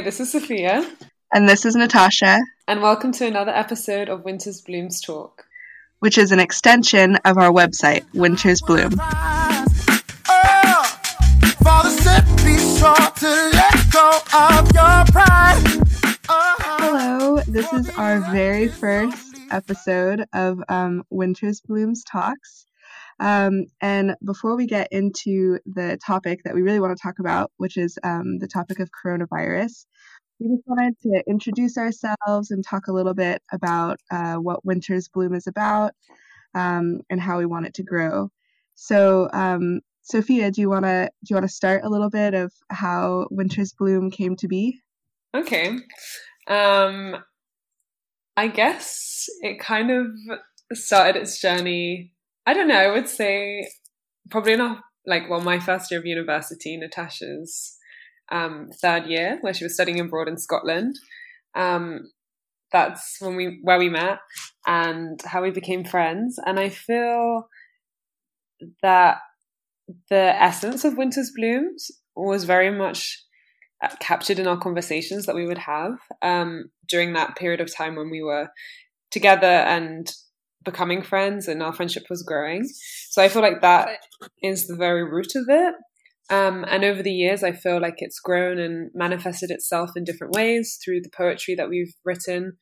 Hey, this is Sophia. And this is Natasha. And welcome to another episode of Winter's Blooms Talk, which is an extension of our website, Winter's Bloom. Hello, this is our very first episode of um, Winter's Blooms Talks. Um, and before we get into the topic that we really want to talk about, which is um, the topic of coronavirus, we just wanted to introduce ourselves and talk a little bit about uh, what Winter's Bloom is about um, and how we want it to grow. So, um, Sophia, do you want to do you want to start a little bit of how Winter's Bloom came to be? Okay. Um, I guess it kind of started its journey I don't know. I would say probably not like well, my first year of university, Natasha's um, third year, where she was studying abroad in Scotland. Um, that's when we where we met and how we became friends. And I feel that the essence of Winter's Blooms was very much uh, captured in our conversations that we would have um, during that period of time when we were together and becoming friends and our friendship was growing. So I feel like that is the very root of it. Um, and over the years, I feel like it's grown and manifested itself in different ways through the poetry that we've written.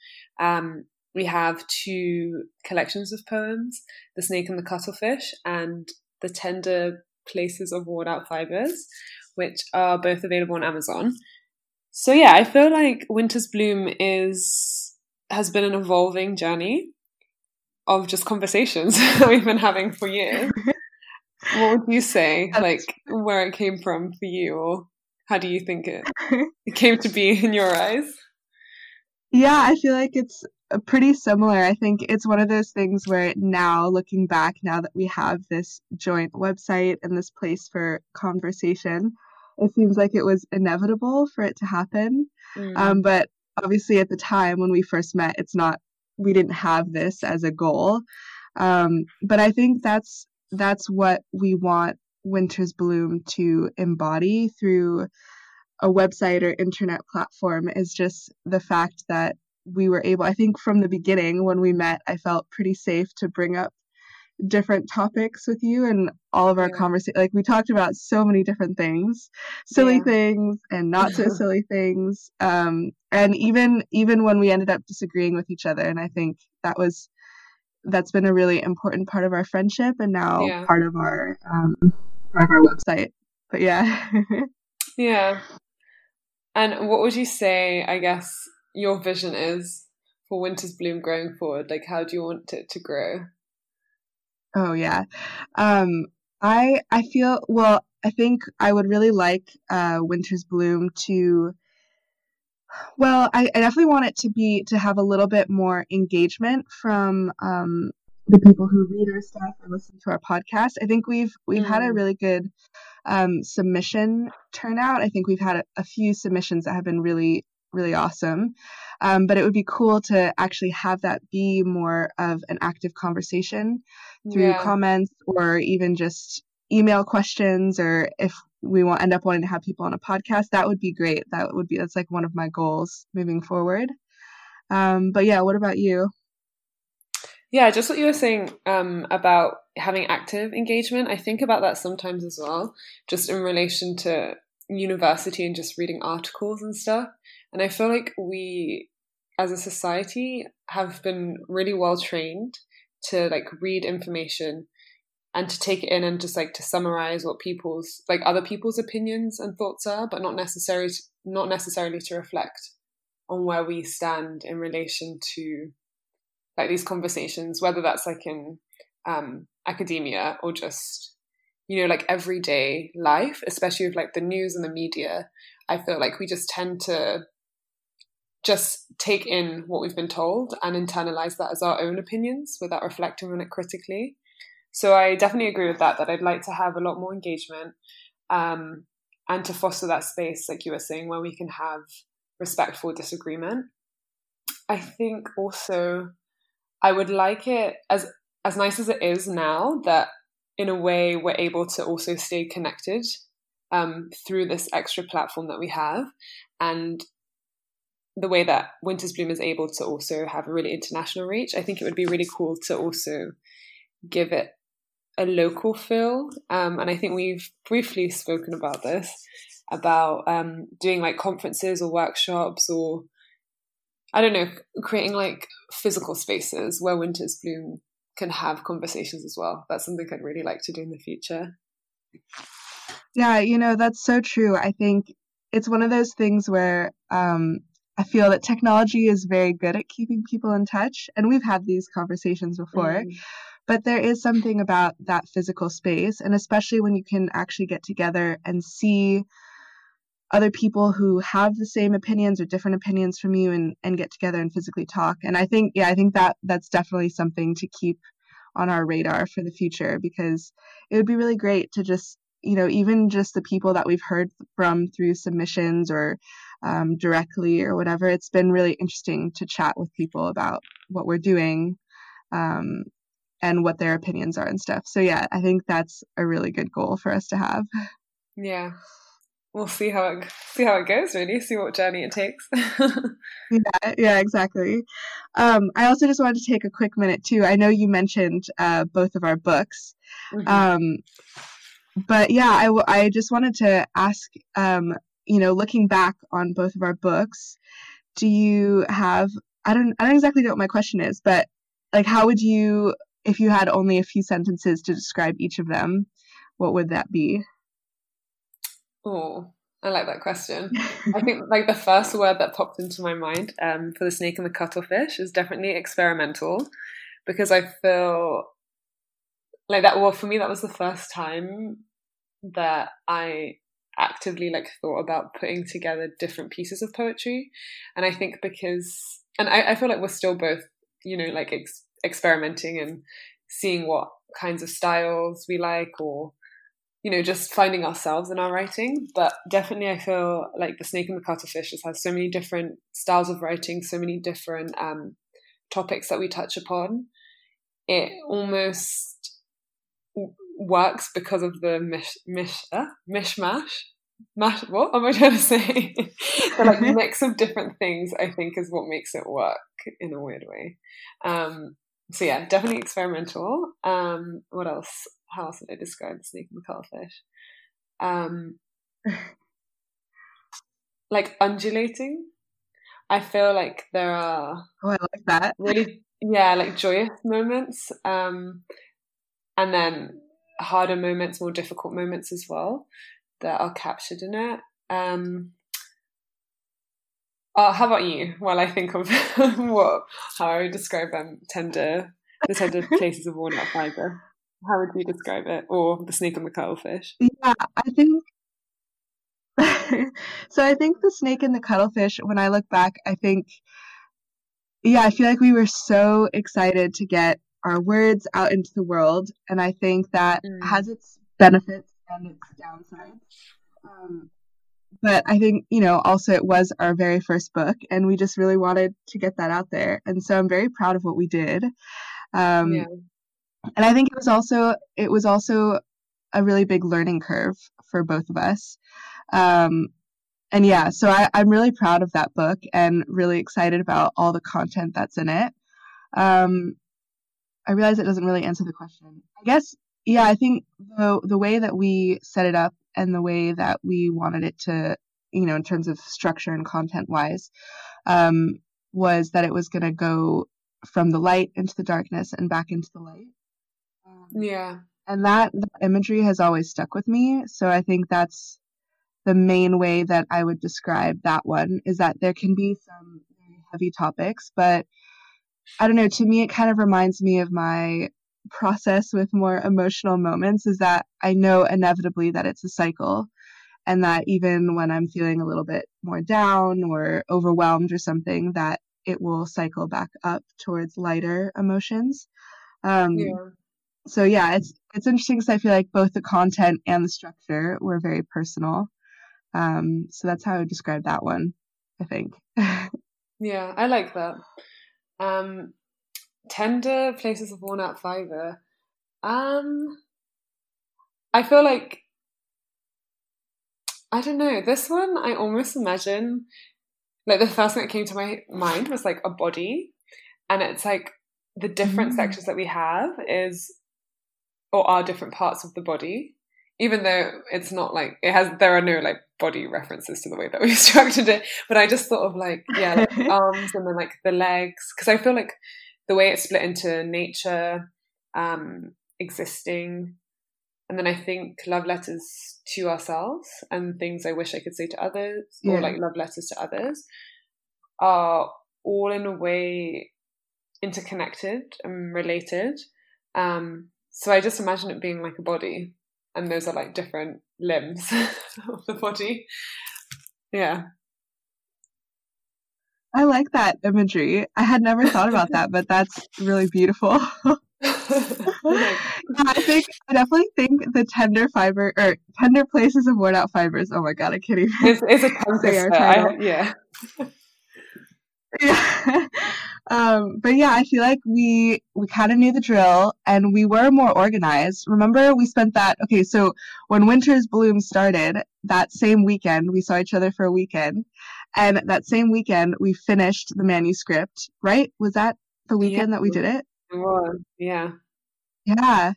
Um, we have two collections of poems The Snake and the Cuttlefish and The Tender Places of Worn Out Fibers, which are both available on Amazon. So yeah, I feel like Winter's Bloom is has been an evolving journey of just conversations that we've been having for years. what would you say, like where it came from for you, or how do you think it, it came to be in your eyes? Yeah, I feel like it's uh, pretty similar. I think it's one of those things where now, looking back, now that we have this joint website and this place for conversation, it seems like it was inevitable for it to happen. Mm. Um, but obviously, at the time when we first met, it's not we didn't have this as a goal. Um, but I think that's that's what we want Winter's Bloom to embody through a website or internet platform is just the fact that we were able I think from the beginning when we met I felt pretty safe to bring up different topics with you and all of our yeah. conversation like we talked about so many different things silly yeah. things and not so silly things um and even even when we ended up disagreeing with each other and i think that was that's been a really important part of our friendship and now yeah. part of our um part of our website but yeah yeah and what would you say i guess your vision is for winter's bloom growing forward like how do you want it to grow Oh yeah. Um I I feel well, I think I would really like uh Winter's Bloom to well, I, I definitely want it to be to have a little bit more engagement from um the people who read our stuff or listen to our podcast. I think we've we've mm. had a mm. really good um, submission turnout. I think we've had a, a, few submissions that have been really really awesome. Um, but it would be cool to actually have that be more of an active conversation through yeah. comments or even just email questions or if we want end up wanting to have people on a podcast that would be great that would be that's like one of my goals moving forward um, but yeah what about you yeah just what you were saying um, about having active engagement i think about that sometimes as well just in relation to university and just reading articles and stuff and I feel like we, as a society, have been really well trained to like read information and to take it in and just like to summarize what people's like other people's opinions and thoughts are, but not necessarily not necessarily to reflect on where we stand in relation to like these conversations, whether that's like in um, academia or just you know like everyday life, especially with like the news and the media. I feel like we just tend to just take in what we've been told and internalize that as our own opinions without reflecting on it critically. So I definitely agree with that, that I'd like to have a lot more engagement um, and to foster that space, like you were saying, where we can have respectful disagreement. I think also I would like it as as nice as it is now that in a way we're able to also stay connected um, through this extra platform that we have and the way that Winter's Bloom is able to also have a really international reach, I think it would be really cool to also give it a local feel. Um, and I think we've briefly spoken about this about um, doing like conferences or workshops or I don't know, creating like physical spaces where Winter's Bloom can have conversations as well. That's something I'd really like to do in the future. Yeah, you know, that's so true. I think it's one of those things where um, I feel that technology is very good at keeping people in touch. And we've had these conversations before. Mm. But there is something about that physical space, and especially when you can actually get together and see other people who have the same opinions or different opinions from you and, and get together and physically talk. And I think, yeah, I think that that's definitely something to keep on our radar for the future because it would be really great to just, you know, even just the people that we've heard from through submissions or um, directly or whatever, it's been really interesting to chat with people about what we're doing um, and what their opinions are and stuff. So, yeah, I think that's a really good goal for us to have. Yeah, we'll see how it see how it goes really see what journey it takes yeah yeah exactly um, i also just wanted to take a quick minute too i know you mentioned uh, both of our books mm-hmm. um, but yeah I, w- I just wanted to ask um, you know looking back on both of our books do you have i don't i don't exactly know what my question is but like how would you if you had only a few sentences to describe each of them what would that be Oh, I like that question. I think like the first word that popped into my mind um, for the snake and the cuttlefish is definitely experimental, because I feel like that. Well, for me, that was the first time that I actively like thought about putting together different pieces of poetry, and I think because, and I, I feel like we're still both, you know, like ex- experimenting and seeing what kinds of styles we like or you know, just finding ourselves in our writing. But definitely, I feel like The Snake and the Cuttlefish has so many different styles of writing, so many different um, topics that we touch upon. It almost works because of the mish, mish, uh, mishmash. Mash, what am I trying to say? the like mix of different things, I think, is what makes it work in a weird way. Um, so yeah, definitely experimental. Um, what else? how else would I describe the snake and the cuttlefish? Um, like undulating. I feel like there are. Oh, I like that. Really, yeah, like joyous moments, um, and then harder moments, more difficult moments as well that are captured in it. Um, uh, how about you? While I think of what how I would describe them, tender the tender places of worn out fiber. How would you describe it? Or the snake and the cuttlefish? Yeah, I think. so I think the snake and the cuttlefish, when I look back, I think, yeah, I feel like we were so excited to get our words out into the world. And I think that mm. has its benefits and its downsides. Um, but I think, you know, also it was our very first book and we just really wanted to get that out there. And so I'm very proud of what we did. Um, yeah and I think it was also it was also a really big learning curve for both of us. Um, and yeah, so I, I'm really proud of that book and really excited about all the content that's in it. Um, I realize it doesn't really answer the question. I guess, yeah, I think the the way that we set it up and the way that we wanted it to, you know, in terms of structure and content wise, um, was that it was going to go from the light into the darkness and back into the light. Yeah. And that, that imagery has always stuck with me. So I think that's the main way that I would describe that one is that there can be some heavy topics, but I don't know, to me, it kind of reminds me of my process with more emotional moments is that I know inevitably that it's a cycle and that even when I'm feeling a little bit more down or overwhelmed or something, that it will cycle back up towards lighter emotions. Um, yeah so yeah, it's it's interesting because I feel like both the content and the structure were very personal. Um, so that's how I would describe that one. I think. yeah, I like that. Um, tender places of worn out fiber. Um, I feel like I don't know this one. I almost imagine like the first thing that came to my mind was like a body, and it's like the different mm. sections that we have is or are different parts of the body even though it's not like it has there are no like body references to the way that we've structured it but i just thought of like yeah like arms and then like the legs because i feel like the way it's split into nature um existing and then i think love letters to ourselves and things i wish i could say to others yeah. or like love letters to others are all in a way interconnected and related um so i just imagine it being like a body and those are like different limbs of the body. Yeah. I like that imagery. I had never thought about that, but that's really beautiful. yeah, I think I definitely think the tender fiber or tender places of worn out fibers. Oh my god, I can't even. It's, it's a tongue twister. yeah. Yeah. um, but yeah, I feel like we we kind of knew the drill and we were more organized. Remember, we spent that. Okay, so when Winter's Bloom started, that same weekend we saw each other for a weekend, and that same weekend we finished the manuscript. Right? Was that the weekend yeah. that we did it? It was. Yeah. Yeah.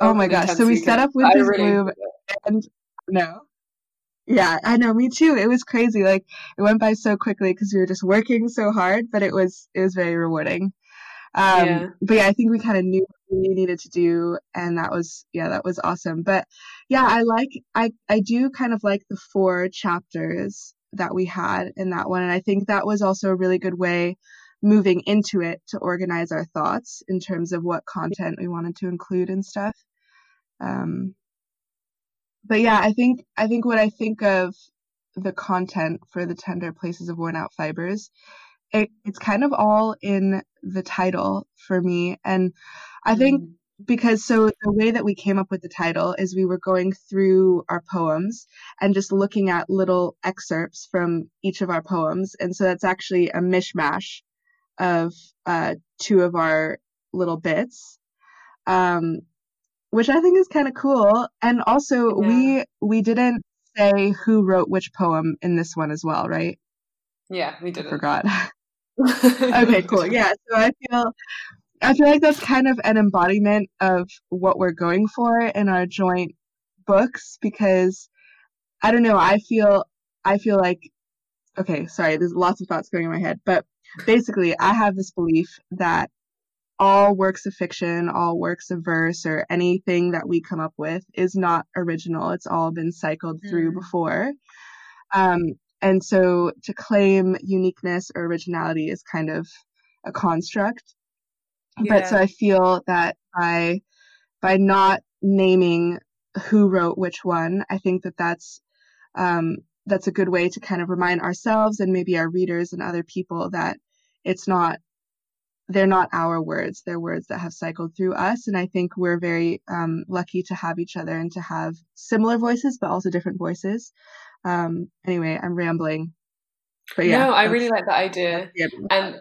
Oh my gosh! So we weekend. set up Winter's really Bloom, and no. Yeah, I know, me too. It was crazy. Like it went by so quickly because we were just working so hard, but it was it was very rewarding. Um, yeah. But yeah, I think we kind of knew what we needed to do, and that was yeah, that was awesome. But yeah, I like I I do kind of like the four chapters that we had in that one, and I think that was also a really good way moving into it to organize our thoughts in terms of what content we wanted to include and stuff. Um, but yeah, I think I think what I think of the content for the tender places of worn out fibers, it, it's kind of all in the title for me. And I think mm. because so the way that we came up with the title is we were going through our poems and just looking at little excerpts from each of our poems. And so that's actually a mishmash of uh, two of our little bits. Um, which I think is kind of cool. And also, yeah. we we didn't say who wrote which poem in this one as well, right? Yeah, we did. Forgot. okay, cool. Yeah, so I feel I feel like that's kind of an embodiment of what we're going for in our joint books because I don't know, I feel I feel like okay, sorry, there's lots of thoughts going in my head, but basically I have this belief that all works of fiction, all works of verse, or anything that we come up with is not original. It's all been cycled mm. through before. Um, and so to claim uniqueness or originality is kind of a construct. Yeah. But so I feel that by by not naming who wrote which one, I think that that's um, that's a good way to kind of remind ourselves and maybe our readers and other people that it's not they're not our words they're words that have cycled through us and i think we're very um, lucky to have each other and to have similar voices but also different voices. Um, anyway i'm rambling. But yeah no i really like that idea. and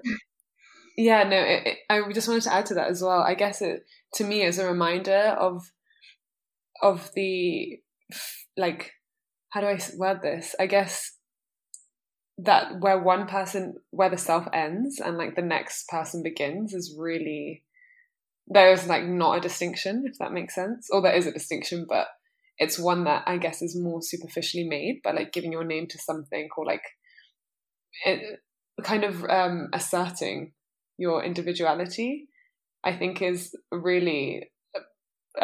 yeah no it, it, i just wanted to add to that as well. I guess it to me is a reminder of of the like how do i word this? I guess that where one person where the self ends and like the next person begins is really there is like not a distinction if that makes sense. Or there is a distinction but it's one that i guess is more superficially made by like giving your name to something or like it, kind of um asserting your individuality i think is really a,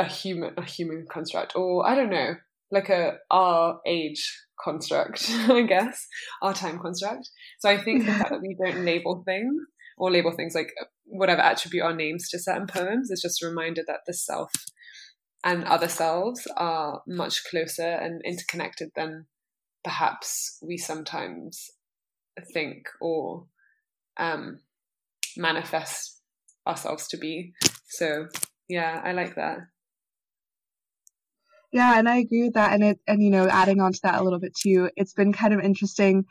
a human a human construct. Or i don't know like a our age construct, I guess, our time construct. So I think the fact that we don't label things or label things like whatever attribute our names to certain poems is just a reminder that the self and other selves are much closer and interconnected than perhaps we sometimes think or um, manifest ourselves to be. So yeah, I like that. Yeah, and I agree with that. And it, and you know, adding on to that a little bit too, it's been kind of interesting.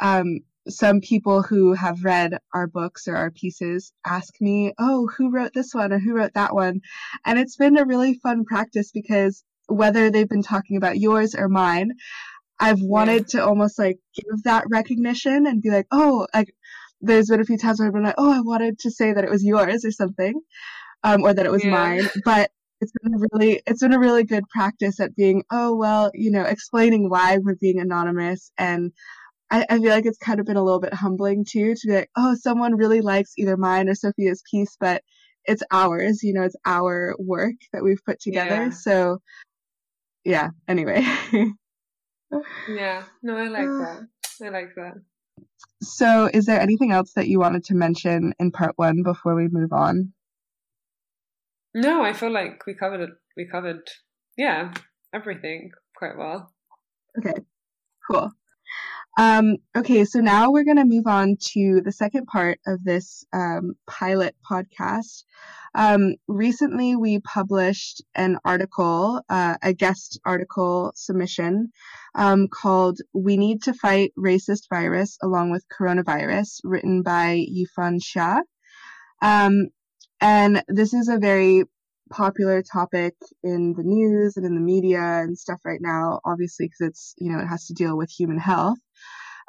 Um, some people who have read our books or our pieces ask me, "Oh, who wrote this one or who wrote that one?" And it's been a really fun practice because whether they've been talking about yours or mine, I've wanted yeah. to almost like give that recognition and be like, oh, like there's been a few times where I've been like, oh, I wanted to say that it was yours or something, um, or that it was yeah. mine, but it's been a really it's been a really good practice at being oh well you know explaining why we're being anonymous. And I, I feel like it's kind of been a little bit humbling too to be like oh someone really likes either mine or Sophia's piece but it's ours you know it's our work that we've put together. Yeah. so yeah anyway. Yeah. No i like that. I like that. So is there anything else that you wanted to mention in part one before we move on no i feel like we covered it we covered yeah everything quite well okay cool um, okay, so now we're going to move on to the second part of this um, pilot podcast. Um, recently, we published an article, uh, a guest article submission um, called We Need to Fight Racist Virus Along with Coronavirus, written by Yifan Xia. Um, and this is a very popular topic in the news and in the media and stuff right now, obviously, because it's, you know, it has to deal with human health.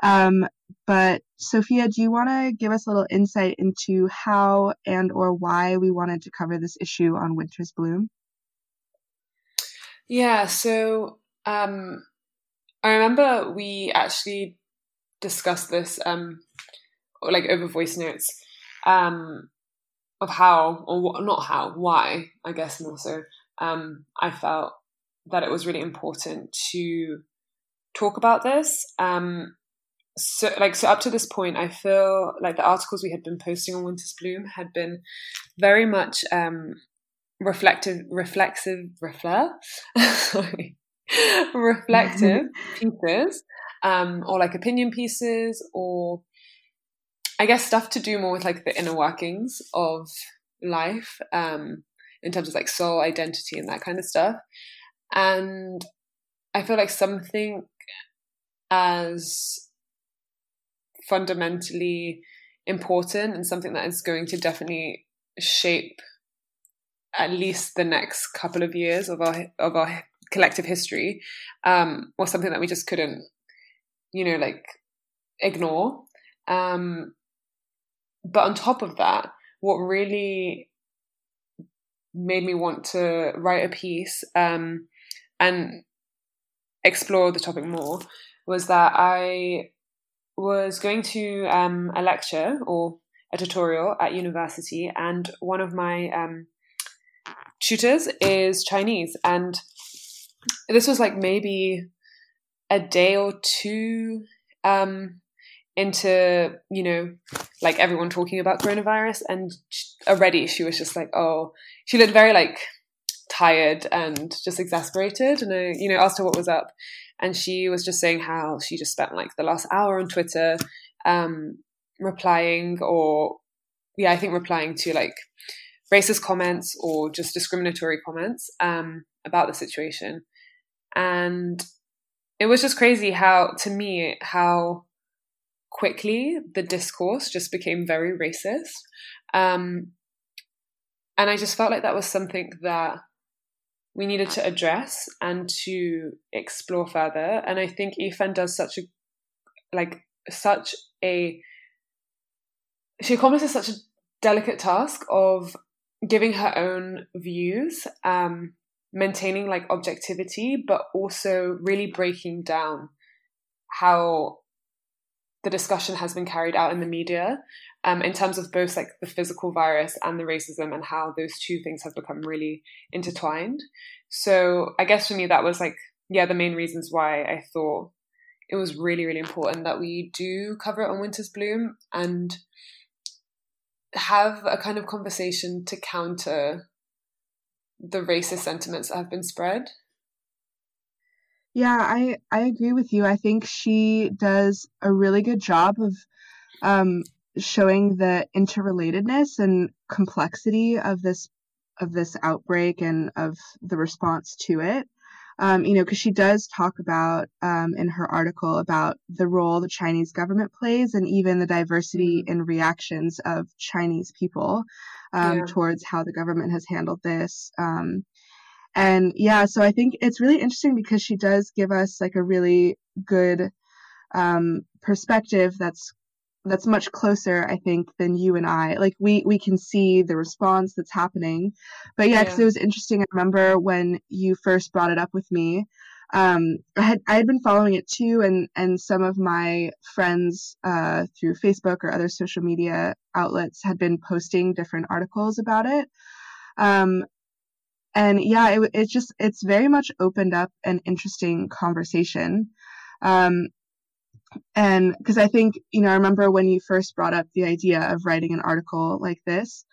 Um, but Sophia, do you want to give us a little insight into how and or why we wanted to cover this issue on Winter's Bloom? Yeah, so um, I remember we actually discussed this um, like over voice notes um, of how or what, not how why I guess more so um, I felt that it was really important to talk about this. Um, so like so up to this point i feel like the articles we had been posting on winter's bloom had been very much um reflective reflexive reflect sorry reflective pieces um or like opinion pieces or i guess stuff to do more with like the inner workings of life um in terms of like soul identity and that kind of stuff. And i feel like something as fundamentally important and something that is going to definitely shape at least the next couple of years of our of our collective history um, or something that we just couldn't you know like ignore. Um, but on top of that what really made me want to write a piece um, and explore the topic more was that I was going to um, a lecture or a tutorial at university, and one of my um, tutors is Chinese, and this was like maybe a day or two um, into you know like everyone talking about coronavirus, and already she was just like, oh, she looked very like tired and just exasperated, and I you know asked her what was up, and she was just saying how she just spent like the last hour on Twitter um, replying or yeah, I think replying to like racist comments or just discriminatory comments um, about the situation. And it was just crazy how, to me, how quickly the discourse just became very racist. Um, and I just felt like that was something that we needed to address and to explore further. And I think Yifan does such a like such a she accomplishes such a delicate task of giving her own views, um, maintaining like objectivity, but also really breaking down how the discussion has been carried out in the media um, in terms of both like the physical virus and the racism and how those two things have become really intertwined. So I guess for me that was like yeah the main reasons why I thought it was really really important that we do cover it on Winter's Bloom and have a kind of conversation to counter the racist sentiments that have been spread. Yeah, I I agree with you. I think she does a really good job of um, showing the interrelatedness and complexity of this of this outbreak and of the response to it. Um, you know, because she does talk about um, in her article about the role the Chinese government plays and even the diversity mm-hmm. in reactions of Chinese people um, yeah. towards how the government has handled this. Um, and yeah, so I think it's really interesting because she does give us like a really good um, perspective that's that's much closer i think than you and i like we we can see the response that's happening but yeah because yeah. it was interesting i remember when you first brought it up with me um, I had I had been following it too, and and some of my friends uh, through Facebook or other social media outlets had been posting different articles about it. Um, and yeah, it it just it's very much opened up an interesting conversation. Um, and because I think you know I remember when you first brought up the idea of writing an article like this.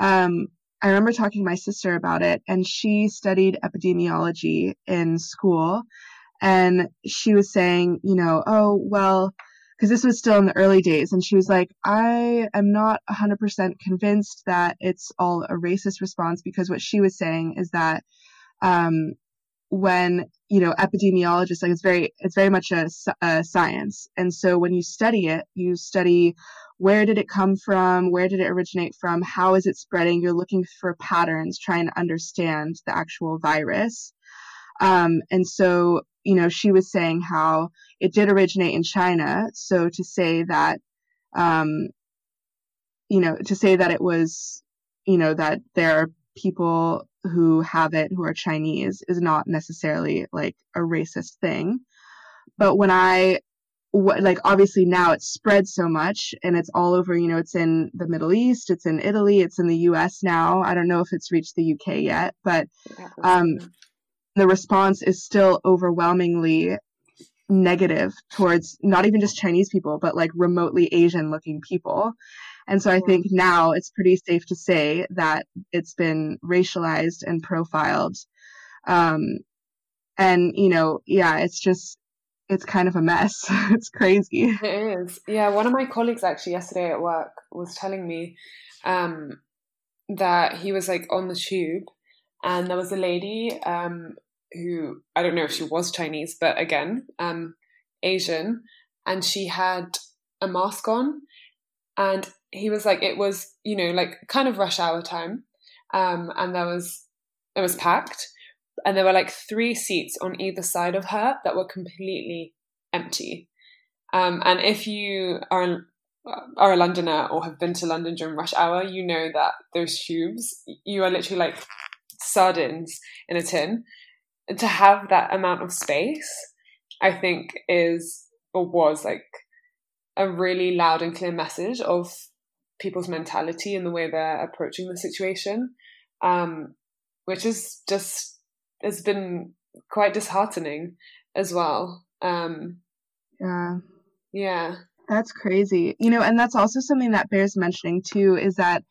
Um, I remember talking to my sister about it, and she studied epidemiology in school. And she was saying, you know, oh, well, because this was still in the early days. And she was like, I am not 100% convinced that it's all a racist response because what she was saying is that um, when you know epidemiologists like it's very it's very much a, a, science and so when you study it you study where did it come from where did it originate from how is it spreading you're looking for patterns trying to understand the actual virus um, and so you know she was saying how it did originate in china. So to say that um, you know to say that it was you know that there are people who have it who are Chinese is not necessarily like a racist thing. But when I like obviously now it's spread so much and it's all over you know it's in the middle east it's in italy it's in the us now. I don't know if it's reached the uk yet but um, the response is still overwhelmingly negative towards not even just chinese people but like remotely asian looking people and so I think now it's pretty safe to say that it's been racialized and profiled. Um, and, you know, yeah, it's just, it's kind of a mess. it's crazy. It is. Yeah. One of my colleagues actually yesterday at work was telling me um, that he was like on the tube and there was a lady um, who, I don't know if she was Chinese, but again, um, Asian, and she had a mask on. And he was like, it was, you know, like kind of rush hour time. Um, and there was, it was packed. And there were like three seats on either side of her that were completely empty. Um, and if you are, are a Londoner or have been to London during rush hour, you know that those tubes, you are literally like sardines in a tin. And to have that amount of space, I think is or was like a really loud and clear message of people's mentality and the way they're approaching the situation, um, which is just has been quite disheartening as well. Um, yeah, yeah, that's crazy. You know, and that's also something that bears mentioning too. Is that,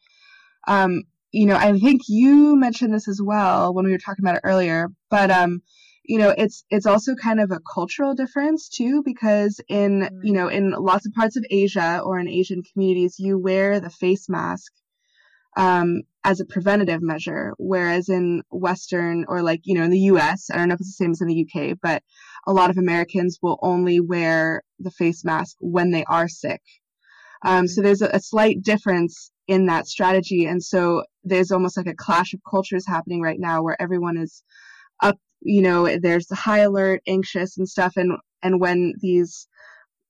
um, you know, I think you mentioned this as well when we were talking about it earlier, but um, you know it's it's also kind of a cultural difference too because in you know in lots of parts of asia or in asian communities you wear the face mask um, as a preventative measure whereas in western or like you know in the us i don't know if it's the same as in the uk but a lot of americans will only wear the face mask when they are sick um, so there's a, a slight difference in that strategy and so there's almost like a clash of cultures happening right now where everyone is up you know there's the high alert anxious and stuff and and when these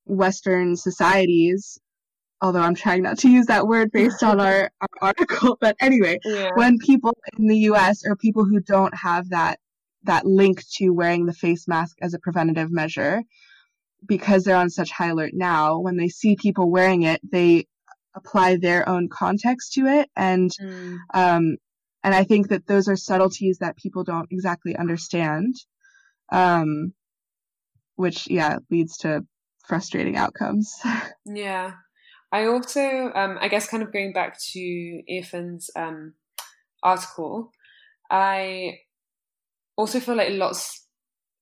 western societies although i'm trying not to use that word based on our, our article but anyway yeah. when people in the us or people who don't have that that link to wearing the face mask as a preventative measure because they're on such high alert now when they see people wearing it they apply their own context to it and mm. um, and I think that those are subtleties that people don't exactly understand, um, which yeah leads to frustrating outcomes. yeah, I also um, I guess kind of going back to Yifan's um, article, I also feel like lots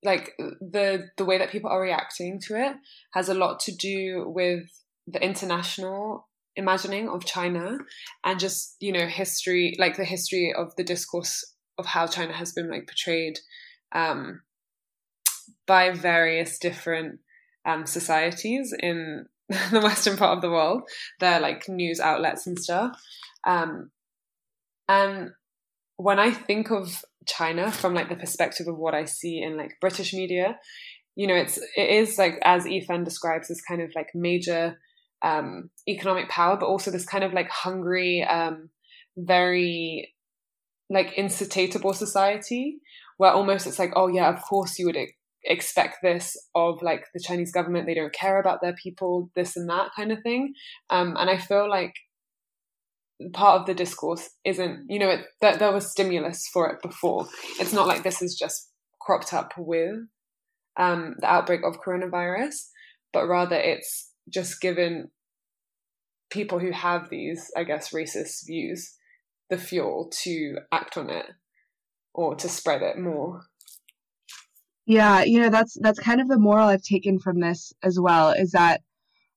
like the the way that people are reacting to it has a lot to do with the international imagining of China and just, you know, history, like the history of the discourse of how China has been like portrayed um, by various different um, societies in the western part of the world. They're like news outlets and stuff. Um, and when I think of China from like the perspective of what I see in like British media. You know, it's it is like as Yifan describes this kind of like major um, economic power, but also this kind of like hungry, um, very like insatiable society where almost it's like, oh yeah, of course you would expect this of like the Chinese government. They don't care about their people, this and that kind of thing. Um, and I feel like part of the discourse isn't, you know, it, that there was stimulus for it before. It's not like this is just cropped up with um, the outbreak of coronavirus, but rather it's just given people who have these, I guess, racist views the fuel to act on it or to spread it more. Yeah, you know, that's that's kind of the moral I've taken from this as well is that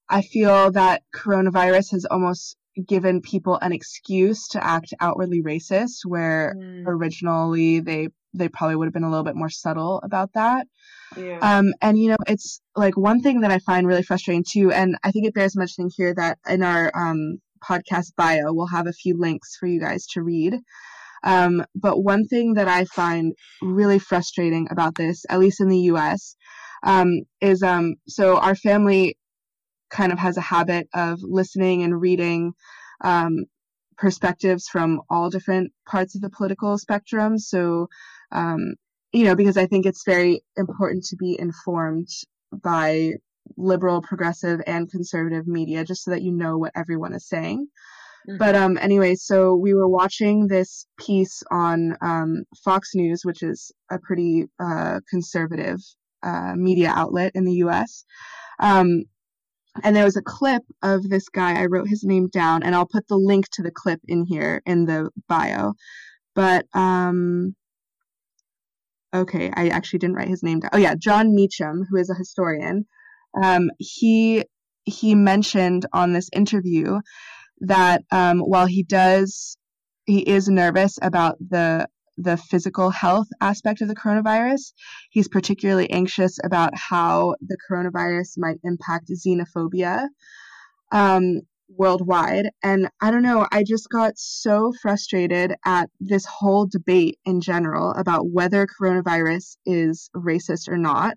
I feel that coronavirus has almost given people an excuse to act outwardly racist where mm. originally they they probably would have been a little bit more subtle about that. Yeah. Um, and you know, it's like one thing that I find really frustrating too, and I think it bears mentioning here that in our um, podcast bio, we'll have a few links for you guys to read. Um, but one thing that I find really frustrating about this, at least in the US, um, is um, so our family kind of has a habit of listening and reading um, perspectives from all different parts of the political spectrum. So, um, you know, because I think it's very important to be informed by liberal, progressive, and conservative media just so that you know what everyone is saying. Mm-hmm. But um, anyway, so we were watching this piece on um, Fox News, which is a pretty uh, conservative uh, media outlet in the U.S. Um, and there was a clip of this guy. I wrote his name down, and I'll put the link to the clip in here in the bio. But um, okay, I actually didn't write his name down. Oh yeah, Jon Meacham, who is a historian. Um, he he mentioned on this interview that um, while he does, he is nervous about the the physical health aspect of the coronavirus. He's particularly anxious about how the coronavirus might impact xenophobia um, worldwide. And I don't know, I just got so frustrated at this whole debate in general about whether coronavirus is racist or not,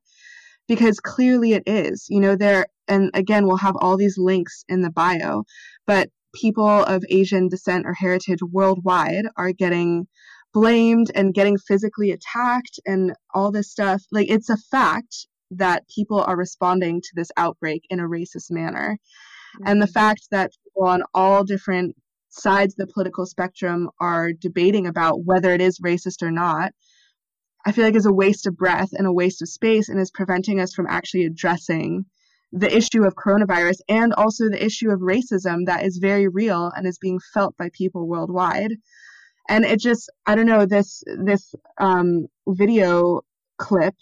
because clearly it is. You know, there, and again, we'll have all these links in the bio, but people of Asian descent or heritage worldwide are getting blamed and getting physically attacked and all this stuff. Like, it's a fact that people are responding to this outbreak in a racist manner. Mm-hmm. And the mm-hmm. fact that people on all different sides of the political spectrum are debating about whether it is racist or not, I feel like is a waste of breath and a waste of space and is preventing us from actually addressing the issue of coronavirus and also the issue of racism that is very real and is being felt by people worldwide. And it just, I don't know, this this um, video clip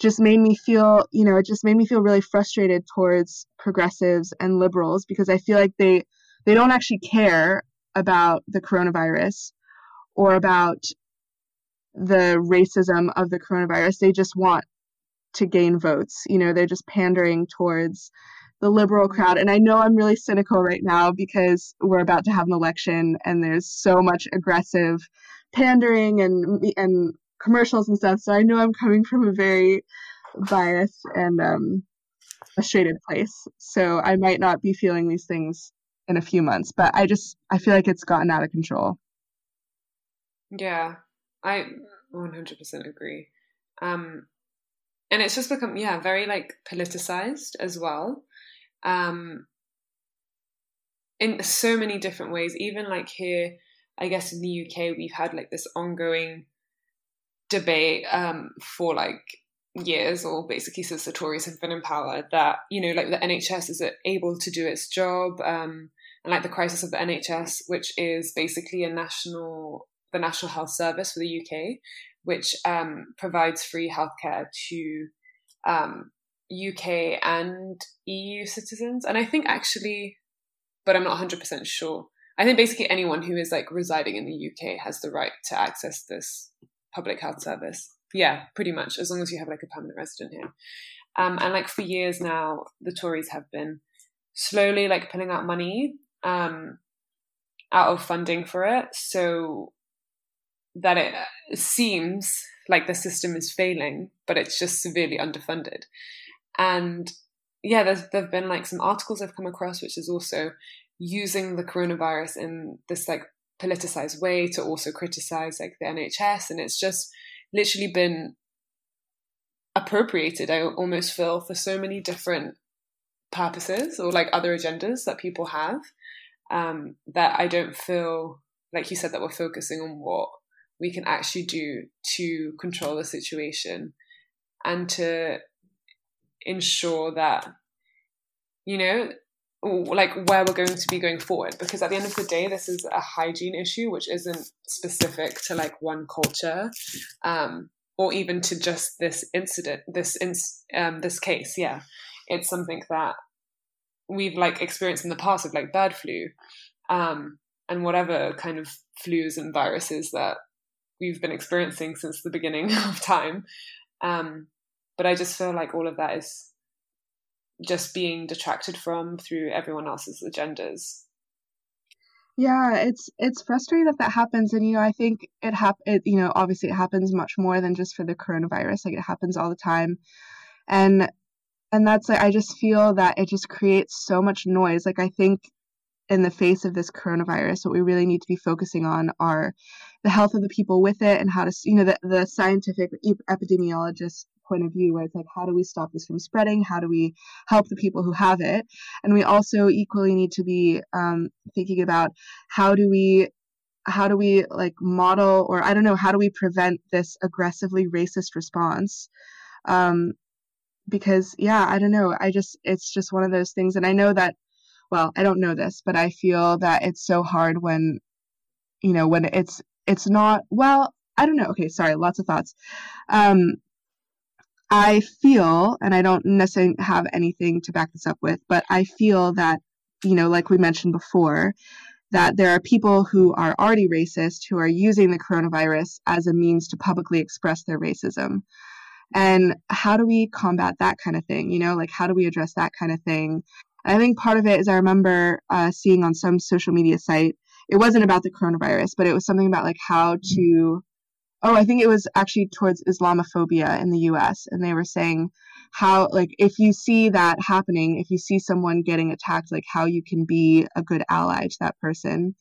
just made me feel, you know, it just made me feel really frustrated towards progressives and liberals because I feel like they they don't actually care about the coronavirus or about the racism of the coronavirus. They just want to gain votes. You know, they're just pandering towards the liberal crowd. And I know I'm really cynical right now because we're about to have an election and there's so much aggressive pandering and and commercials and stuff. So I know I'm coming from a very biased and um, frustrated place. So I might not be feeling these things in a few months, but I just I feel like it's gotten out of control. Yeah, I 100% agree. Um, and it's just become yeah very like politicized as well um in so many different ways. Even like here i guess in the uk we've had like this ongoing debate um for like years or basically since the tories have been in power that you know like the nhs is able to do its job um and like the crisis of the nhs which is basically a national the national health service for the uk which um, provides free healthcare to um, UK and EU citizens. And I think actually, but I'm not 100% sure. I think basically anyone who is like residing in the UK has the right to access this public health service. Yeah, pretty much, as long as you have like a permanent resident here. Um, and like for years now, the Tories have been slowly like pulling out money um, out of funding for it. So that it seems like the system is failing, but it's just severely underfunded. And yeah, there's there've been like some articles I've come across, which is also using the coronavirus in this like politicized way to also criticize like the NHS, and it's just literally been appropriated. I almost feel for so many different purposes or like other agendas that people have um, that I don't feel like you said that we're focusing on what we can actually do to control the situation and to ensure that you know like where we're going to be going forward because at the end of the day this is a hygiene issue which isn't specific to like one culture um, or even to just this incident this in, um, this case yeah. It's something that we've like experienced in the past of like bird flu um, and whatever kind of flus and viruses that we've been experiencing since the beginning of time um, but i just feel like all of that is just being detracted from through everyone else's agendas. Yeah, it's it's frustrating that that happens, and you know, I think it hap- it, you know, obviously it happens much more than just for the coronavirus. Like it happens all the time, and and that's like I just feel that it just creates so much noise. Like I think in the face of this coronavirus, what we really need to be focusing on are the health of the people with it and how to, you know, the, the scientific epidemiologist point of view where it's like how do we stop this from spreading? How do we help the people who have it? And we also equally need to be um, thinking about how do we how do we like model or i don't know how do we prevent this aggressively racist response? Um, because yeah i don't know. I just it's just one of those things. And i know that well i don't know this but i feel that it's so hard when you know when it's it's not well i don't know. Okay sorry lots of thoughts. Um I feel, and I don't necessarily have anything to back this up with, but I feel that, you know, like we mentioned before, that there are people who are already racist who are using the coronavirus as a means to publicly express their racism. And how do we combat that kind of thing? You know, like how do we address that kind of thing? I think part of it is I remember uh, seeing on some social media site, it wasn't about the coronavirus, but it was something about like how to oh, I think it was actually towards Islamophobia in the US. And they were saying how, like, if you see that happening, if you see someone getting attacked, like, how you can be a good ally to that person.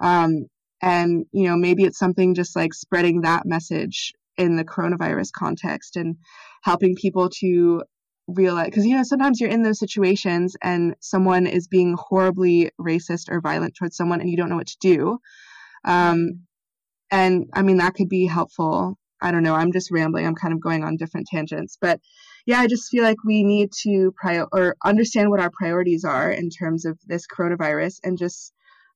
Um, and, you know, maybe it's something just like spreading that message in the coronavirus context and helping people to realize because you know sometimes you're in those situations and someone is being horribly racist or violent towards someone and you don't know what to do um, and I mean, that could be helpful. I don't know. I'm just rambling. I'm kind of going on different tangents. But yeah, I just feel like we need to prior or understand what our priorities are in terms of this coronavirus and just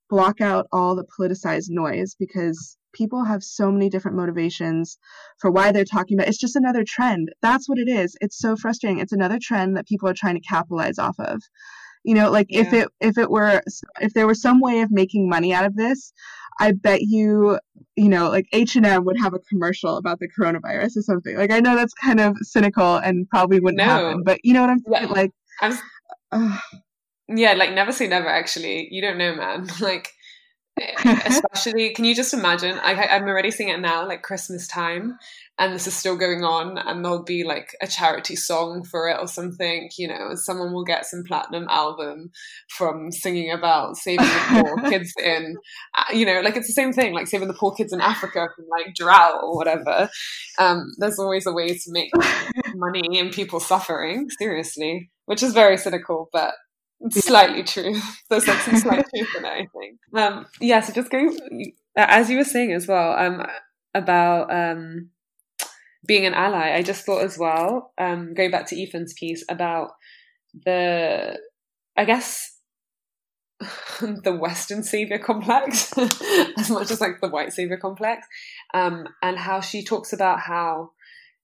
block out all the politicized noise because people have so many different motivations for why they're talking about it's just another trend that's what it is it's so frustrating it's another trend that people are trying to capitalize off of you know like yeah. if it if it were if there was some way of making money out of this I bet you, you know, like H&M would have a commercial about the coronavirus or something. Like I know that's kind of cynical and probably wouldn't no. happen, but you know what I'm saying? Like, I'm, uh, yeah, like never say never. Actually, you don't know, man. like especially can you just imagine I, i'm already seeing it now like christmas time and this is still going on and there'll be like a charity song for it or something you know someone will get some platinum album from singing about saving the poor kids in you know like it's the same thing like saving the poor kids in africa from like drought or whatever um, there's always a way to make money and people suffering seriously which is very cynical but slightly true. There's like some slight truth in it, I think. Um, yeah, so just going as you were saying as well um, about um, being an ally. I just thought as well, um, going back to Yifan's piece about the, I guess. the Western savior complex, as much as like the white savior complex, um, and how she talks about how,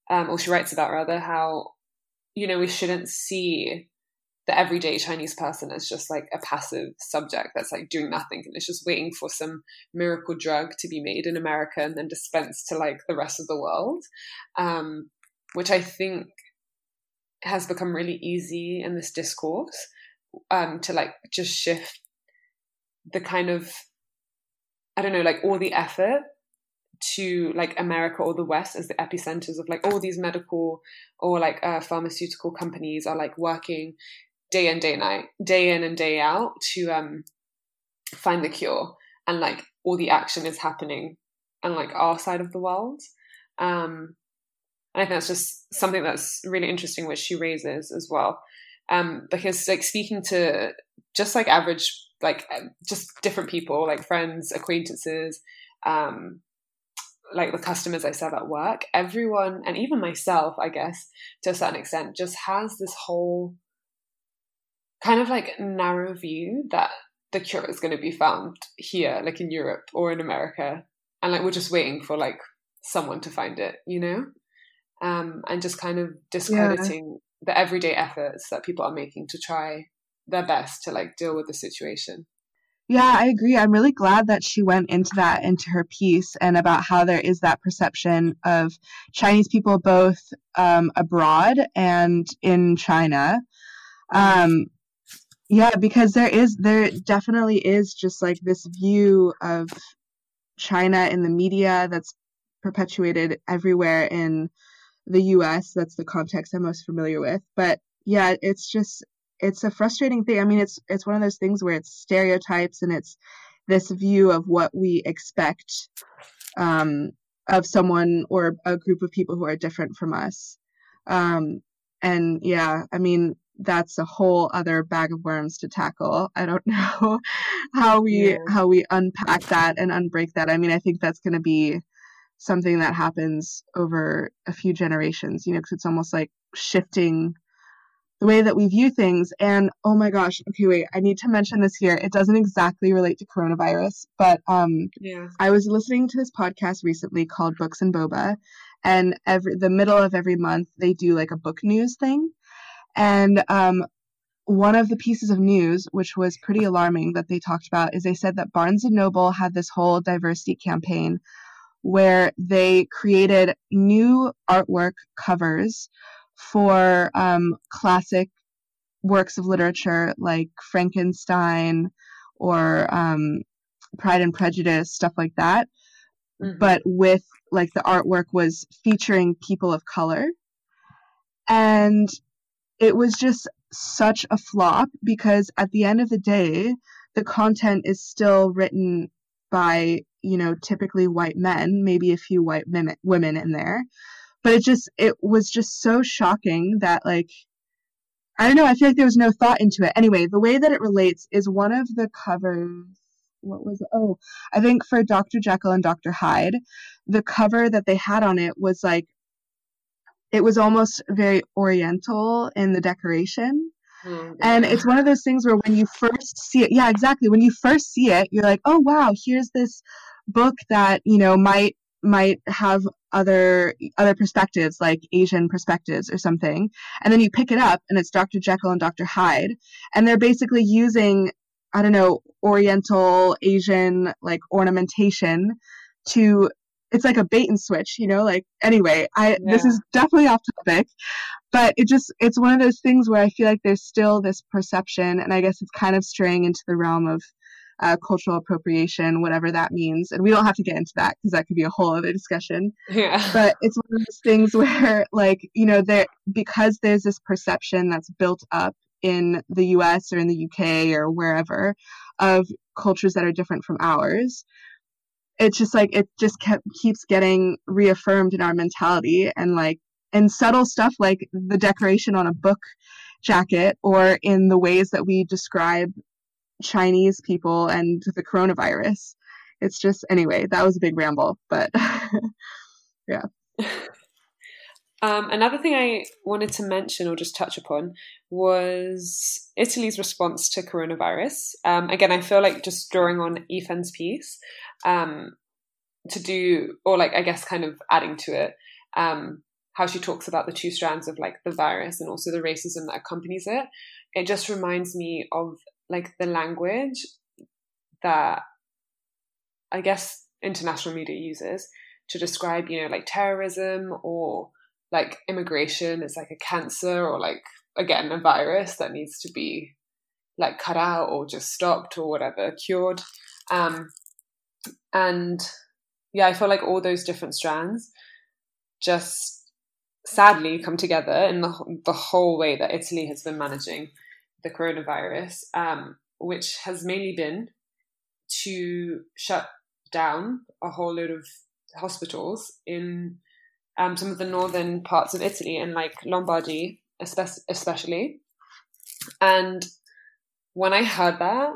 um, or she writes about rather how, you know, we shouldn't see the everyday Chinese person as just like a passive subject that's like doing nothing and it's just waiting for some miracle drug to be made in America and then dispensed to like the rest of the world, um, which I think has become really easy in this discourse um, to like just shift the kind of I don't know like all the effort to like America or the West as the epicenters of like all these medical or like uh, pharmaceutical companies are like working day in day night day in and day out to um find the cure. And like all the action is happening on like our side of the world. Um and I think that's just something that's really interesting which she raises as well. Um because like speaking to just like average like um, just different people like friends acquaintances um like the customers I serve at work, everyone, and even myself, I guess, to a certain extent, just has this whole kind of like narrow view that the cure is going to be found here, like in Europe or in America. And like we're just waiting for like someone to find it, you know? Um, and just kind of discrediting yeah. the everyday efforts that people are making to try their best to like deal with the situation. Yeah, I agree. I'm really glad that she went into that into her piece and about how there is that perception of Chinese people both um, abroad and in China. Um, yeah, because there is there definitely is just like this view of China in the media that's perpetuated everywhere in the US. That's the context I'm most familiar with. But yeah, it's just it's a frustrating thing. I mean, it's it's one of those things where it's stereotypes and it's this view of what we expect um, of someone or a group of people who are different from us. Um, and yeah, I mean, that's a whole other bag of worms to tackle. I don't know how we yeah. how we unpack that and unbreak that. I mean, I think that's going to be something that happens over a few generations, you know, because it's almost like shifting the way that we view things. And oh my gosh, okay, wait, I need to mention this here. It doesn't exactly relate to coronavirus, but um, yeah. I was listening to this podcast recently called Books and Boba, and every the middle of every month they do like a book news thing, and um, one of the pieces of news, which was pretty alarming that they talked about, is they said that Barnes and Noble had this whole diversity campaign where they created new artwork covers for um, classic works of literature like Frankenstein or um, Pride and Prejudice, stuff like that. Mm-hmm. But with like the artwork was featuring people of color. And it was just such a flop because at the end of the day, the content is still written by, you know, typically white men, maybe a few white women in there but it just it was just so shocking that like I don't know, I feel like there was no thought into it. Anyway, the way that it relates is one of the covers what was it? Oh, I think for Dr. Jekyll and Dr. Hyde, the cover that they had on it was like it was almost very oriental in the decoration. Mm-hmm. And it's one of those things where when you first see it, yeah, exactly. When you first see it, you're like, oh wow, here's this book that, you know, might might have other other perspectives like asian perspectives or something. And then you pick it up and it's dr jekyll and dr hyde. And they're basically using i don't know oriental asian like ornamentation to it's like a bait and switch you know? Like anyway i yeah. this is definitely off topic but it just it's one of those things where i feel like there's still this perception and i guess it's kind of straying into the realm of uh, cultural appropriation, whatever that means. And we don't have to get into that because that could be a whole other discussion. Yeah. But it's one of those things where, like, you know, there because there's this perception that's built up in the US or in the UK or wherever of cultures that are different from ours. It's just like it just kept keeps getting reaffirmed in our mentality and like and subtle stuff like the decoration on a book jacket or in the ways that we describe Chinese people and the coronavirus. It's just, anyway, that was a big ramble, but yeah. Um, another thing I wanted to mention or just touch upon was Italy's response to coronavirus. Um, again, I feel like just drawing on Yifan's piece um, to do, or like I guess kind of adding to it, um, how she talks about the two strands of like the virus and also the racism that accompanies it. It just reminds me of like the language that I guess international media uses to describe, you know, like terrorism or like immigration is like a cancer or like again a virus that needs to be like cut out or just stopped or whatever, cured. Um, and yeah, I feel like all those different strands just sadly come together in the the whole way that Italy has been managing the coronavirus, um, which has mainly been to shut down a whole load of hospitals in um, some of the northern parts of Italy, and like Lombardy, especially. And when I heard that,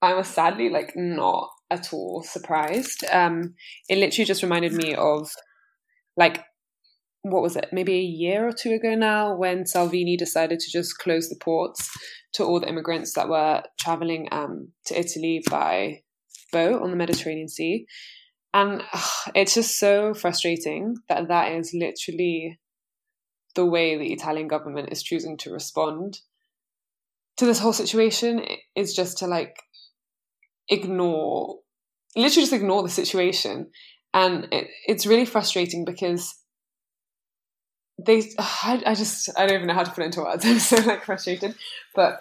I was sadly like not at all surprised. Um, it literally just reminded me of like what was it, maybe a year or two ago now, when Salvini decided to just close the ports to all the immigrants that were traveling um, to Italy by boat on the Mediterranean Sea. And ugh, it's just so frustrating that that is literally the way the Italian government is choosing to respond to this whole situation is just to like ignore, literally just ignore the situation. And it, it's really frustrating because they, I, I just, I don't even know how to put into words. I'm so like frustrated. But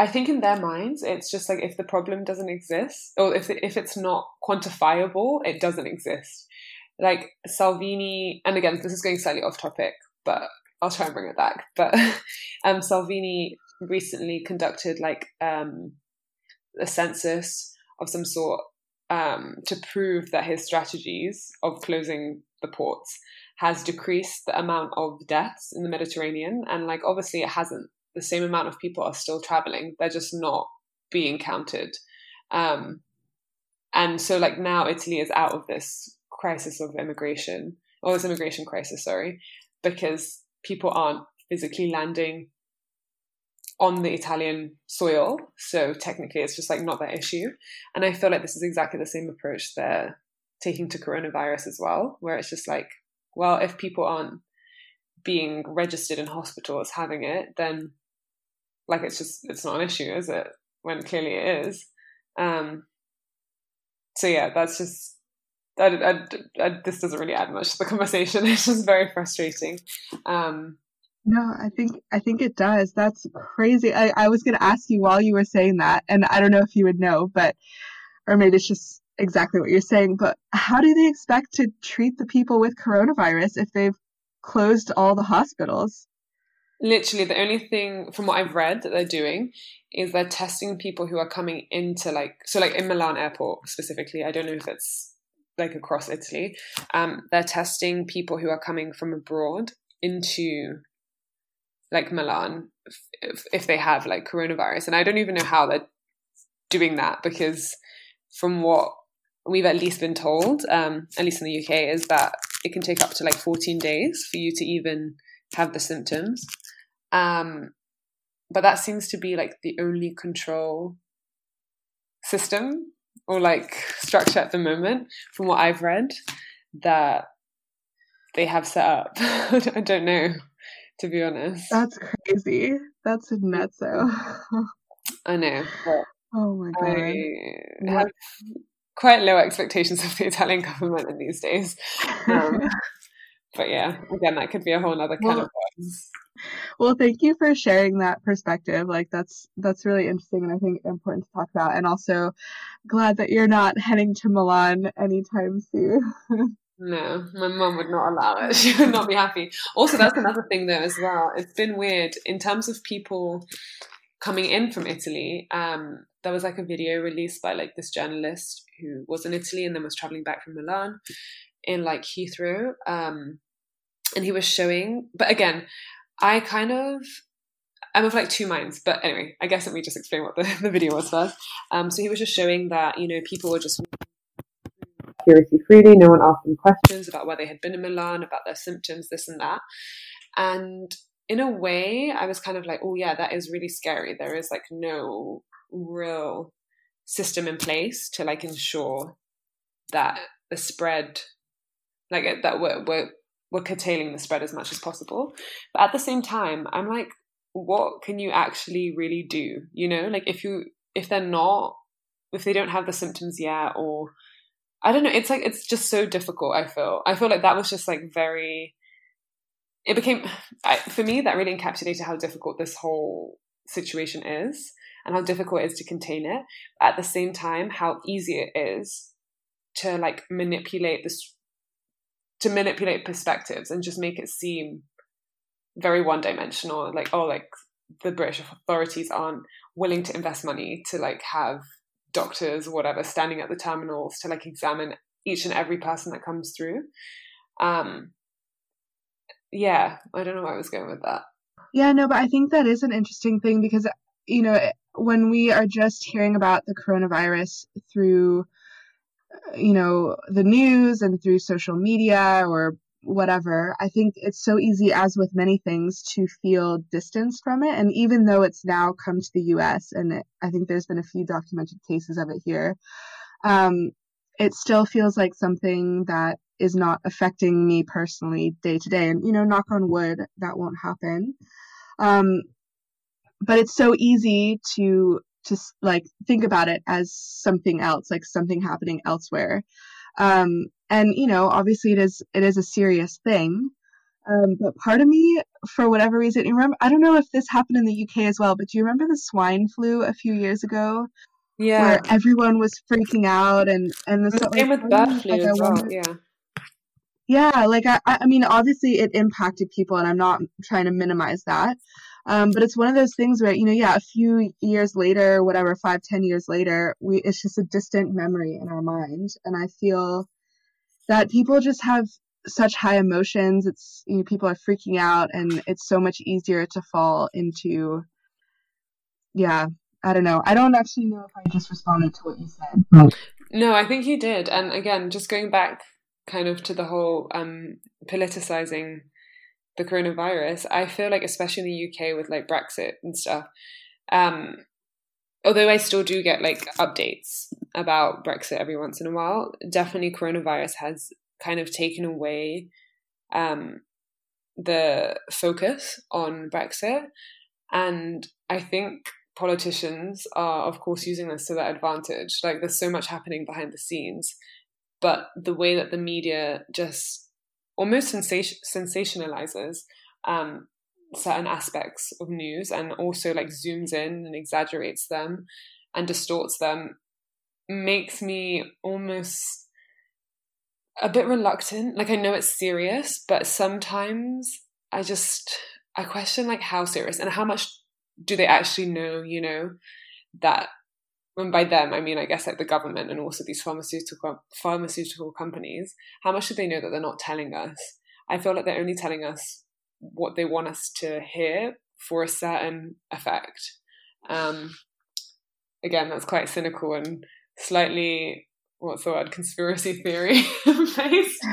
I think in their minds, it's just like if the problem doesn't exist, or if if it's not quantifiable, it doesn't exist. Like Salvini, and again, this is going slightly off topic, but I'll try and bring it back. But um, Salvini recently conducted like um, a census of some sort um, to prove that his strategies of closing the ports has decreased the amount of deaths in the Mediterranean. And like, obviously, it hasn't. The same amount of people are still traveling, they're just not being counted. Um, and so, like, now Italy is out of this crisis of immigration, or this immigration crisis, sorry, because people aren't physically landing on the Italian soil. So technically, it's just like not that issue. And I feel like this is exactly the same approach they're taking to coronavirus as well, where it's just like, well, if people aren't being registered in hospital as having it, then like it's just it's not an issue, is it? When clearly it is. Um, so yeah, that's just. I, I, I, this doesn't really add much to the conversation. It's just very frustrating. Um, no, I think I think it does. That's crazy. I, I was gonna ask you while you were saying that, and I don't know if you would know, but or maybe it's just exactly what you're saying, but how do they expect to treat the people with coronavirus if they've closed all the hospitals? Literally, the only thing from what I've read that they're doing is they're testing people who are coming into like so like in Milan airport specifically. I don't know if it's like across Italy. Um, they're testing people who are coming from abroad into like Milan if, if they have like coronavirus. And I don't even know how they're doing that because from what we've at least been told, um, at least in the UK, is that it can take up to like 14 days for you to even have the symptoms. Um, but that seems to be like the only control system or like structure at the moment, from what I've read, that they have set up. I don't know to be honest. That's crazy. That's nuts though. I know. oh my god. I have quite low expectations of the Italian government in these days. Um, but yeah, again, that could be a whole other kind well, of. Well, thank you for sharing that perspective. Like that's that's really interesting and I think important to talk about. And also glad that you're not heading to Milan anytime soon. No, my mum would not allow it. She would not be happy. Also, that's another thing though as well. It's been weird in terms of people coming in from Italy. Um, there was like a video released by like this journalist who was in Italy and then was traveling back from Milan in like Heathrow. Um, and he was showing, but again, I kind of I'm of like two minds, but anyway, I guess let me just explain what the, the video was first. Um, so he was just showing that, you know, people were just security freely. No one asked them questions about where they had been in Milan, about their symptoms, this and that. And in a way, I was kind of like, oh, yeah, that is really scary. There is like no real system in place to like ensure that the spread, like uh, that we're, we're, we're curtailing the spread as much as possible. But at the same time, I'm like, what can you actually really do? You know, like if you, if they're not, if they don't have the symptoms yet or I don't know. It's like it's just so difficult. I feel. I feel like that was just like very. It became I, for me that really encapsulated how difficult this whole situation is and how difficult it is to contain it. At the same time, how easy it is to like manipulate this to manipulate perspectives and just make it seem very one dimensional like oh like the british authorities aren't willing to invest money to like have doctors or whatever standing at the terminals to like examine each and every person that comes through um yeah i don't know where i was going with that yeah no but i think that is an interesting thing because you know when we are just hearing about the coronavirus through you know the news and through social media or whatever i think it's so easy as with many things to feel distance from it. And even though it's now come to the us and it, i think there's been a few documented cases of it here um, it still feels like something that is not affecting me personally day to day. And you know knock on wood that won't happen. Um, but it's so easy to to like think about it as something else like something happening elsewhere. Um, and you know obviously it is it is a serious thing. Um, but part of me for whatever reason you remember i don't know if this happened in the uk as well but do you remember the swine flu a few years ago? Yeah. where everyone was freaking out and and the same like, with bird flu like, as well yeah. Yeah like I, I mean obviously it impacted people and i'm not trying to minimize that um, but it's one of those things where, you know, yeah, a few years later, whatever, five, ten years later, we it's just a distant memory in our mind. And I feel that people just have such high emotions. It's you know, people are freaking out and it's so much easier to fall into yeah, I don't know. I don't actually know if I just responded to what you said. No, I think you did. And again, just going back kind of to the whole um politicizing the coronavirus, I feel like especially in the UK with like Brexit and stuff, um, although I still do get like updates about Brexit every once in a while, definitely coronavirus has kind of taken away um, the focus on Brexit. And I think politicians are, of course, using this to their advantage. Like, there's so much happening behind the scenes, but the way that the media just almost sensation- sensationalizes um, certain aspects of news and also like zooms in and exaggerates them and distorts them makes me almost a bit reluctant. Like i know it's serious but sometimes i just i question like how serious and how much do they actually know you know that and by them I mean I guess like the government and also these pharmaceutical pharmaceutical companies, how much do they know that they're not telling us? I feel like they're only telling us what they want us to hear for a certain effect. Um, again, that's quite cynical and slightly what's the word conspiracy theory based,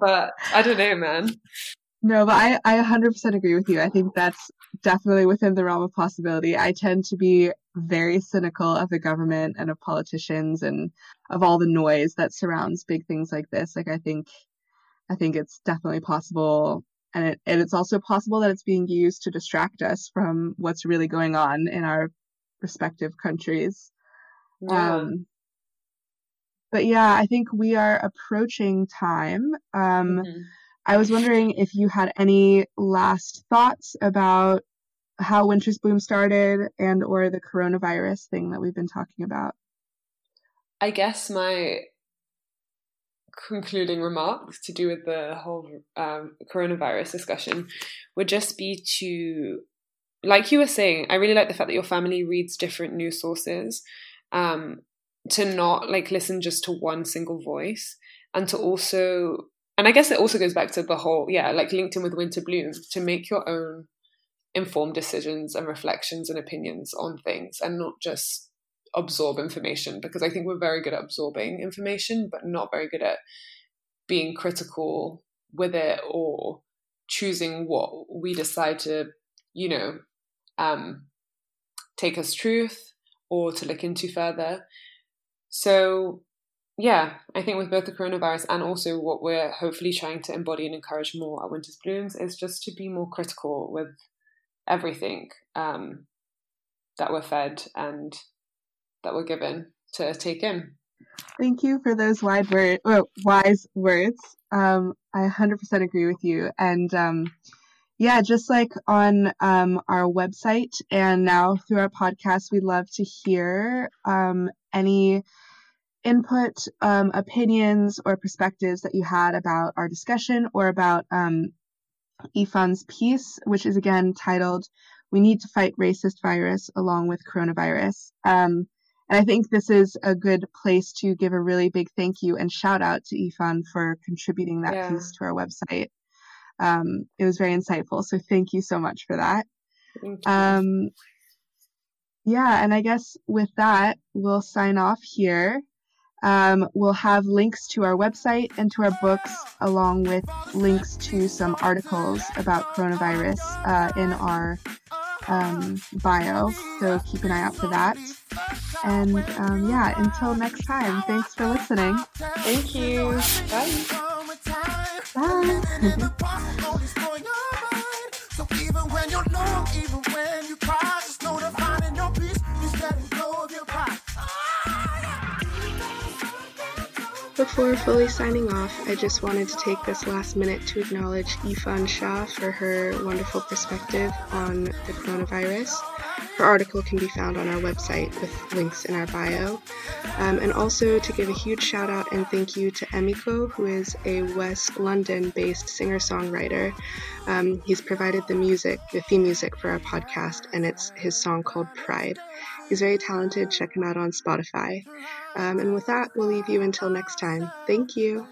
but I don't know, man. No, but I, I 100% agree with you. I think that's definitely within the realm of possibility. I tend to be very cynical of the government and of politicians and of all the noise that surrounds big things like this. Like I think I think it's definitely possible and it, and it's also possible that it's being used to distract us from what's really going on in our respective countries. Yeah. Um, but yeah, I think we are approaching time. Um, mm-hmm. I was wondering if you had any last thoughts about how Winter's Bloom started and or the coronavirus thing that we've been talking about. I guess my concluding remarks to do with the whole um, coronavirus discussion would just be to, like you were saying, I really like the fact that your family reads different news sources, um, to not like listen just to one single voice, and to also and I guess it also goes back to the whole, yeah, like linked in with Winter Bloom, to make your own informed decisions and reflections and opinions on things and not just absorb information because I think we're very good at absorbing information, but not very good at being critical with it or choosing what we decide to, you know, um, take as truth or to look into further. So yeah, I think with both the coronavirus and also what we're hopefully trying to embody and encourage more at Winter's Blooms is just to be more critical with everything um, that we're fed and that we're given to take in. Thank you for those wide word, well, wise words. Um, I 100% agree with you. And um, yeah, just like on um, our website and now through our podcast, we'd love to hear um, any input, um, opinions, or perspectives that you had about our discussion or about um, Yifan's piece, which is again titled "We Need to Fight Racist Virus Along with Coronavirus." Um, and I think this is a good place to give a really big thank you and shout out to Ifan for contributing that yeah. piece to our website. Um, it was very insightful, so thank you so much for that. Um, yeah, and I guess with that, we'll sign off here. Um, we'll have links to our website and to our books, along with links to some articles about coronavirus uh, in our um, bio. So keep an eye out for that. And um, yeah, until next time, thanks for listening. Thank you. Bye. Bye. Before fully signing off, I just wanted to take this last minute to acknowledge Yifan Xia for her wonderful perspective on the coronavirus. Her article can be found on our website with links in our bio. Um, and also to give a huge shout out and thank you to Emiko, who is a West London based singer songwriter. Um, he's provided the music, the theme music for our podcast, and it's his song called Pride. He's very talented. Check him out on Spotify. Um, and with that, we'll leave you until next time. Thank you.